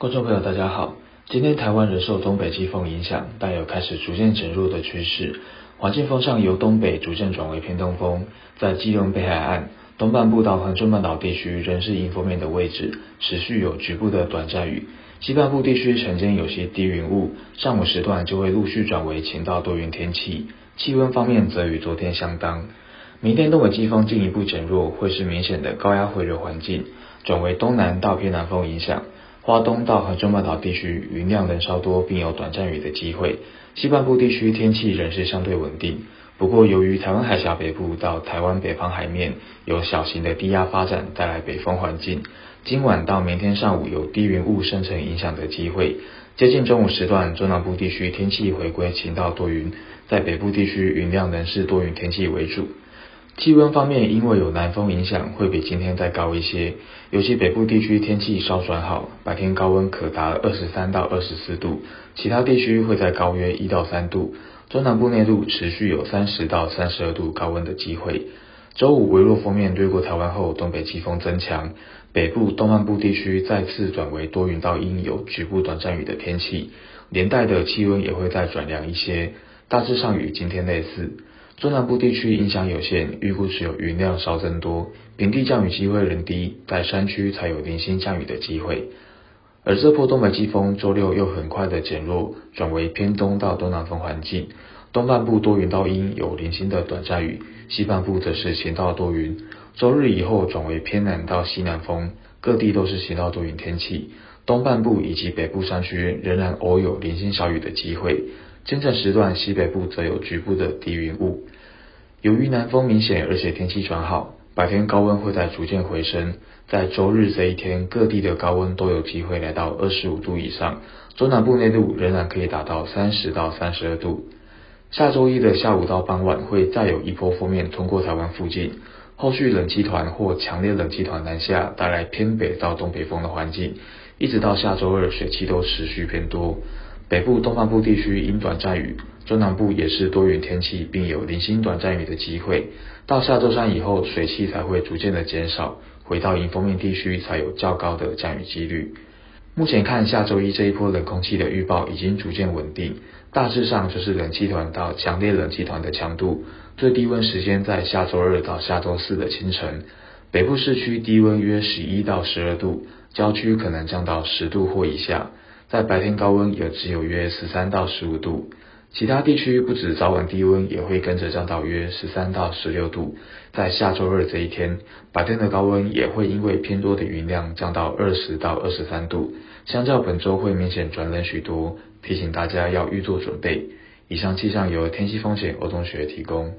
观众朋友，大家好。今天台湾仍受东北季风影响，但有开始逐渐减弱的趋势。环境风向由东北逐渐转为偏东风，在基隆北海岸东半部到恒春半岛地区仍是迎风面的位置，持续有局部的短暂雨。西半部地区晨间有些低云雾，上午时段就会陆续转为晴到多云天气。气温方面则与昨天相当。明天东北季风进一步减弱，会是明显的高压回流环境，转为东南到偏南风影响。花东到恒春半岛地区云量能稍多，并有短暂雨的机会。西半部地区天气仍是相对稳定，不过由于台湾海峡北部到台湾北方海面有小型的低压发展，带来北风环境，今晚到明天上午有低云雾生成影响的机会。接近中午时段，中南部地区天气回归晴到多云，在北部地区云量能是多云天气为主。气温方面，因为有南风影响，会比今天再高一些。尤其北部地区天气稍转好，白天高温可达二十三到二十四度，其他地区会再高约一到三度。中南部内陆持续有三十到三十二度高温的机会。周五微弱锋面掠过台湾后，东北季风增强，北部东半部地区再次转为多云到阴，有局部短暂雨的天气，连带的气温也会再转凉一些，大致上与今天类似。中南部地区影响有限，预估只有云量稍增多，平地降雨机会仍低，在山区才有零星降雨的机会。而这波东北季风周六又很快的减弱，转为偏东到东南风环境，东半部多云到阴，有零星的短暂雨，西半部则是晴到多云。周日以后转为偏南到西南风，各地都是晴到多云天气，东半部以及北部山区仍然偶有零星小雨的机会。清晨时段，西北部则有局部的低云雾。由于南风明显，而且天气转好，白天高温会在逐渐回升。在周日这一天，各地的高温都有机会来到二十五度以上，中南部内陆仍然可以达到三十到三十二度。下周一的下午到傍晚，会再有一波锋面通过台湾附近，后续冷气团或强烈冷气团南下，带来偏北到东北风的环境，一直到下周二，水汽都持续偏多。北部东半部地区因短暂雨，中南部也是多云天气，并有零星短暂雨的机会。到下周三以后，水汽才会逐渐的减少，回到迎风面地区才有较高的降雨几率。目前看下周一这一波冷空气的预报已经逐渐稳定，大致上就是冷气团到强烈冷气团的强度，最低温时间在下周二到下周四的清晨。北部市区低温约十一到十二度，郊区可能降到十度或以下。在白天高温也只有约十三到十五度，其他地区不止早晚低温也会跟着降到约十三到十六度。在下周二这一天，白天的高温也会因为偏多的云量降到二十到二十三度，相较本周会明显转冷许多，提醒大家要预做准备。以上气象由天气风险欧同学提供。